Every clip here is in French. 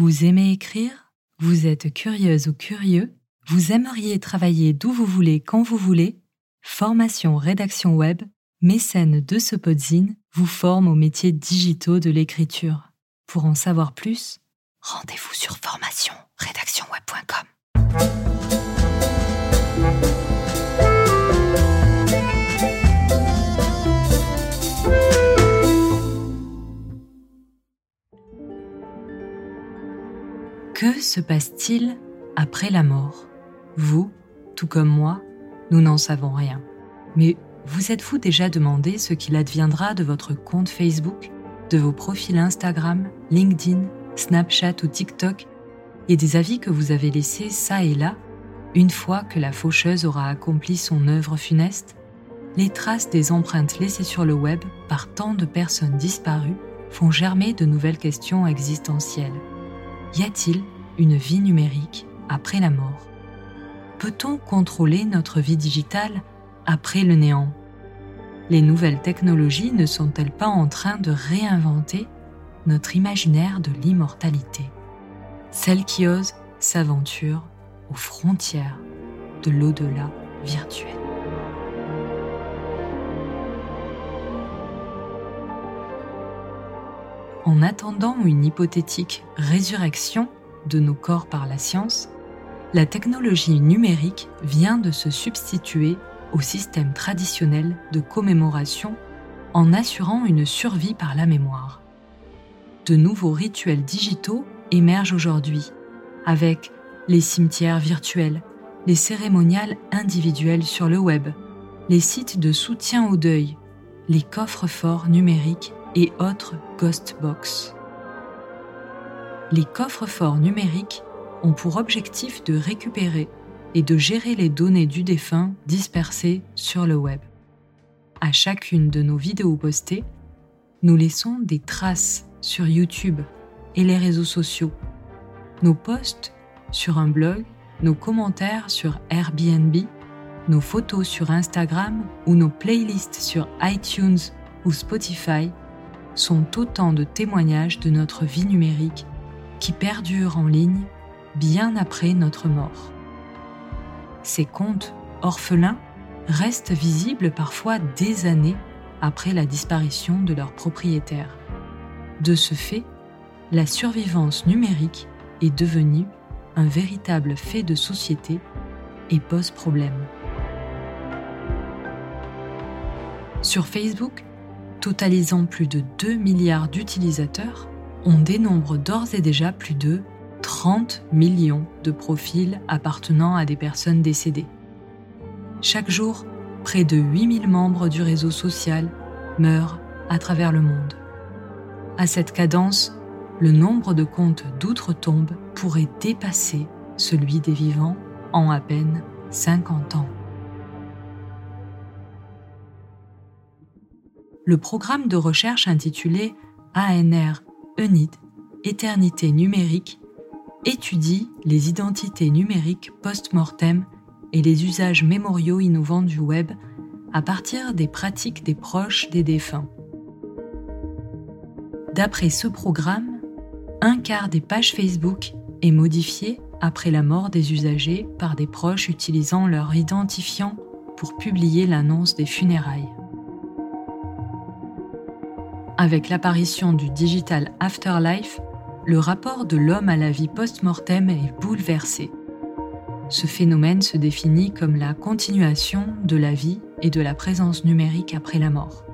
Vous aimez écrire? Vous êtes curieuse ou curieux? Vous aimeriez travailler d'où vous voulez quand vous voulez? Formation rédaction web, mécène de ce podzine vous forme aux métiers digitaux de l'écriture. Pour en savoir plus, rendez-vous sur formation se passe-t-il après la mort? Vous, tout comme moi, nous n'en savons rien. Mais vous êtes-vous déjà demandé ce qu'il adviendra de votre compte Facebook, de vos profils Instagram, LinkedIn, Snapchat ou TikTok et des avis que vous avez laissés ça et là une fois que la faucheuse aura accompli son œuvre funeste? Les traces des empreintes laissées sur le web par tant de personnes disparues font germer de nouvelles questions existentielles. Y a-t-il une vie numérique après la mort. Peut-on contrôler notre vie digitale après le néant? Les nouvelles technologies ne sont-elles pas en train de réinventer notre imaginaire de l'immortalité? Celles qui osent s'aventurent aux frontières de l'au-delà virtuel. En attendant une hypothétique résurrection de nos corps par la science, la technologie numérique vient de se substituer au système traditionnel de commémoration en assurant une survie par la mémoire. De nouveaux rituels digitaux émergent aujourd'hui, avec les cimetières virtuels, les cérémoniales individuelles sur le web, les sites de soutien au deuil, les coffres forts numériques et autres ghost box. Les coffres forts numériques ont pour objectif de récupérer et de gérer les données du défunt dispersées sur le web. À chacune de nos vidéos postées, nous laissons des traces sur YouTube et les réseaux sociaux. Nos posts sur un blog, nos commentaires sur Airbnb, nos photos sur Instagram ou nos playlists sur iTunes ou Spotify sont autant de témoignages de notre vie numérique qui perdure en ligne bien après notre mort. Ces comptes orphelins restent visibles parfois des années après la disparition de leur propriétaire. De ce fait, la survivance numérique est devenue un véritable fait de société et pose problème. Sur Facebook, totalisant plus de 2 milliards d'utilisateurs, on dénombre d'ores et déjà plus de 30 millions de profils appartenant à des personnes décédées. Chaque jour, près de 8000 membres du réseau social meurent à travers le monde. À cette cadence, le nombre de comptes d'outre-tombe pourrait dépasser celui des vivants en à peine 50 ans. Le programme de recherche intitulé ANR ENID, Éternité numérique, étudie les identités numériques post-mortem et les usages mémoriaux innovants du web à partir des pratiques des proches des défunts. D'après ce programme, un quart des pages Facebook est modifié après la mort des usagers par des proches utilisant leur identifiant pour publier l'annonce des funérailles. Avec l'apparition du digital afterlife, le rapport de l'homme à la vie post-mortem est bouleversé. Ce phénomène se définit comme la continuation de la vie et de la présence numérique après la mort.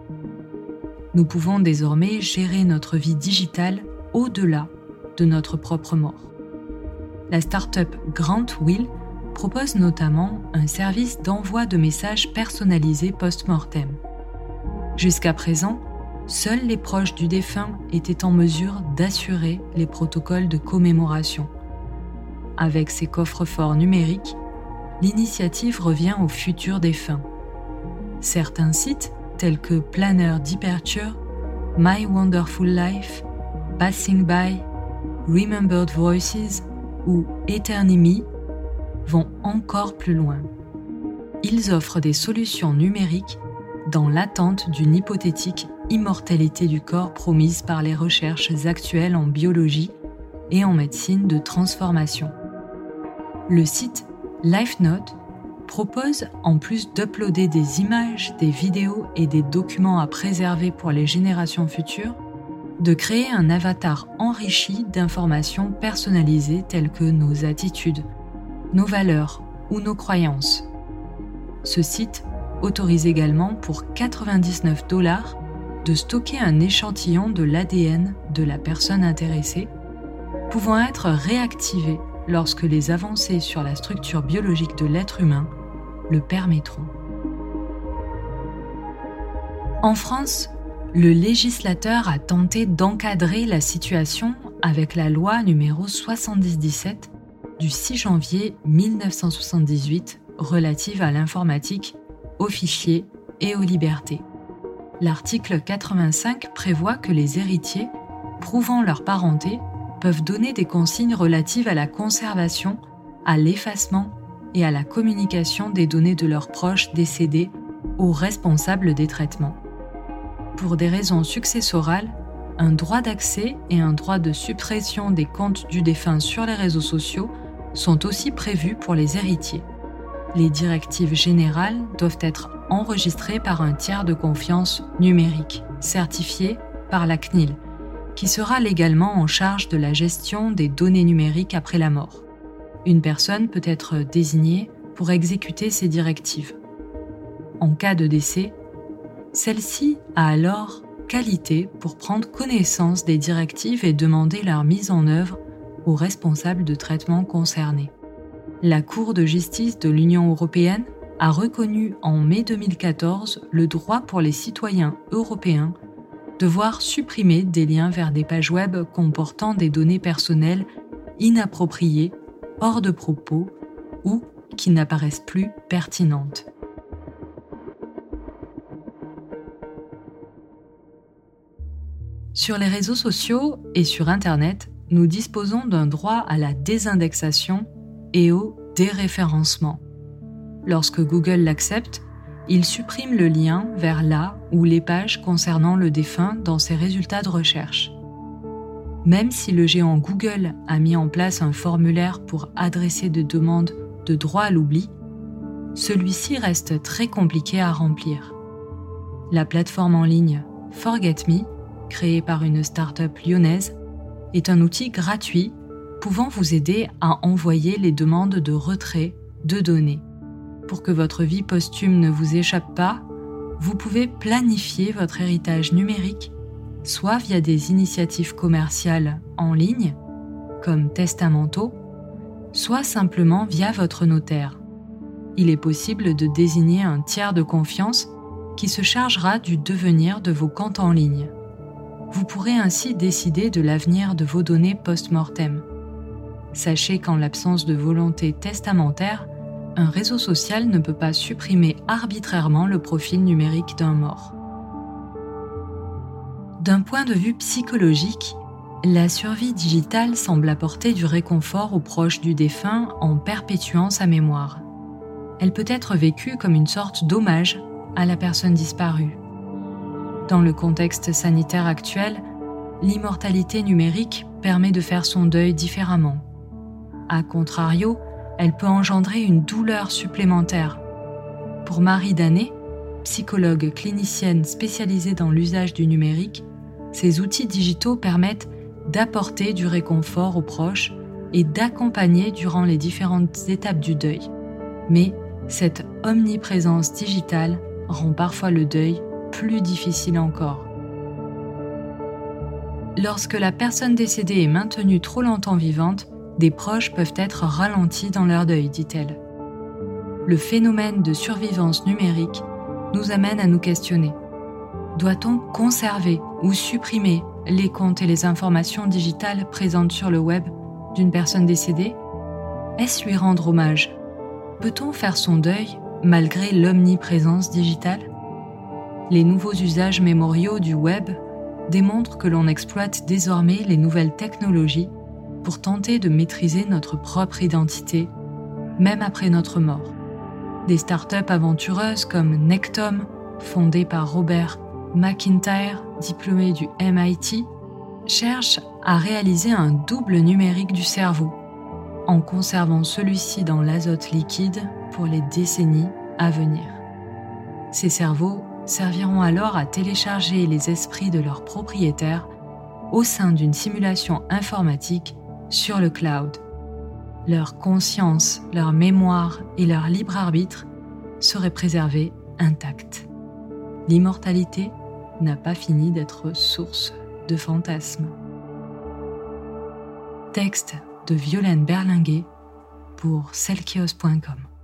Nous pouvons désormais gérer notre vie digitale au-delà de notre propre mort. La start-up Grant Will propose notamment un service d'envoi de messages personnalisés post-mortem. Jusqu'à présent, seuls les proches du défunt étaient en mesure d'assurer les protocoles de commémoration. Avec ces coffres-forts numériques, l'initiative revient aux futurs défunts. Certains sites, tels que Planner Departure, My Wonderful Life, Passing By Remembered Voices ou Eternimi vont encore plus loin. Ils offrent des solutions numériques dans l'attente d'une hypothétique immortalité du corps promise par les recherches actuelles en biologie et en médecine de transformation. Le site LifeNote propose, en plus d'uploader des images, des vidéos et des documents à préserver pour les générations futures, de créer un avatar enrichi d'informations personnalisées telles que nos attitudes, nos valeurs ou nos croyances. Ce site autorise également pour 99 dollars de stocker un échantillon de l'ADN de la personne intéressée, pouvant être réactivé lorsque les avancées sur la structure biologique de l'être humain le permettront. En France, le législateur a tenté d'encadrer la situation avec la loi numéro 77 du 6 janvier 1978 relative à l'informatique, aux fichiers et aux libertés. L'article 85 prévoit que les héritiers, prouvant leur parenté, peuvent donner des consignes relatives à la conservation, à l'effacement et à la communication des données de leurs proches décédés aux responsables des traitements. Pour des raisons successorales, un droit d'accès et un droit de suppression des comptes du défunt sur les réseaux sociaux sont aussi prévus pour les héritiers. Les directives générales doivent être enregistrées par un tiers de confiance numérique, certifié par la CNIL, qui sera légalement en charge de la gestion des données numériques après la mort. Une personne peut être désignée pour exécuter ces directives. En cas de décès, celle-ci a alors qualité pour prendre connaissance des directives et demander leur mise en œuvre aux responsables de traitement concernés. La Cour de justice de l'Union européenne a reconnu en mai 2014 le droit pour les citoyens européens de voir supprimer des liens vers des pages web comportant des données personnelles inappropriées, hors de propos ou qui n'apparaissent plus pertinentes. Sur les réseaux sociaux et sur Internet, nous disposons d'un droit à la désindexation et au déréférencement. Lorsque Google l'accepte, il supprime le lien vers là ou les pages concernant le défunt dans ses résultats de recherche. Même si le géant Google a mis en place un formulaire pour adresser des demandes de droit à l'oubli, celui-ci reste très compliqué à remplir. La plateforme en ligne ForgetMe, créée par une start-up lyonnaise, est un outil gratuit pouvant vous aider à envoyer les demandes de retrait de données. Pour que votre vie posthume ne vous échappe pas, vous pouvez planifier votre héritage numérique, soit via des initiatives commerciales en ligne, comme Testamento, soit simplement via votre notaire. Il est possible de désigner un tiers de confiance qui se chargera du devenir de vos comptes en ligne. Vous pourrez ainsi décider de l'avenir de vos données post-mortem. Sachez qu'en l'absence de volonté testamentaire, un réseau social ne peut pas supprimer arbitrairement le profil numérique d'un mort. D'un point de vue psychologique, la survie digitale semble apporter du réconfort aux proches du défunt en perpétuant sa mémoire. Elle peut être vécue comme une sorte d'hommage à la personne disparue. Dans le contexte sanitaire actuel, l'immortalité numérique permet de faire son deuil différemment. A contrario, elle peut engendrer une douleur supplémentaire. Pour Marie Danet, psychologue clinicienne spécialisée dans l'usage du numérique, ces outils digitaux permettent d'apporter du réconfort aux proches et d'accompagner durant les différentes étapes du deuil. Mais cette omniprésence digitale rend parfois le deuil plus difficile encore. Lorsque la personne décédée est maintenue trop longtemps vivante, des proches peuvent être ralentis dans leur deuil, dit-elle. Le phénomène de survivance numérique nous amène à nous questionner. Doit-on conserver ou supprimer les comptes et les informations digitales présentes sur le web d'une personne décédée? Est-ce lui rendre hommage? Peut-on faire son deuil malgré l'omniprésence digitale? Les nouveaux usages mémoriaux du web démontrent que l'on exploite désormais les nouvelles technologies pour tenter de maîtriser notre propre identité, même après notre mort. Des startups aventureuses comme Nectom, fondée par Robert McIntyre, diplômé du MIT, cherchent à réaliser un double numérique du cerveau, en conservant celui-ci dans l'azote liquide pour les décennies à venir. Ces cerveaux serviront alors à télécharger les esprits de leurs propriétaires au sein d'une simulation informatique sur le cloud. Leur conscience, leur mémoire et leur libre arbitre seraient préservés intacts. L'immortalité n'a pas fini d'être source de fantasmes. Texte de Violaine Berlinguet pour selkios.com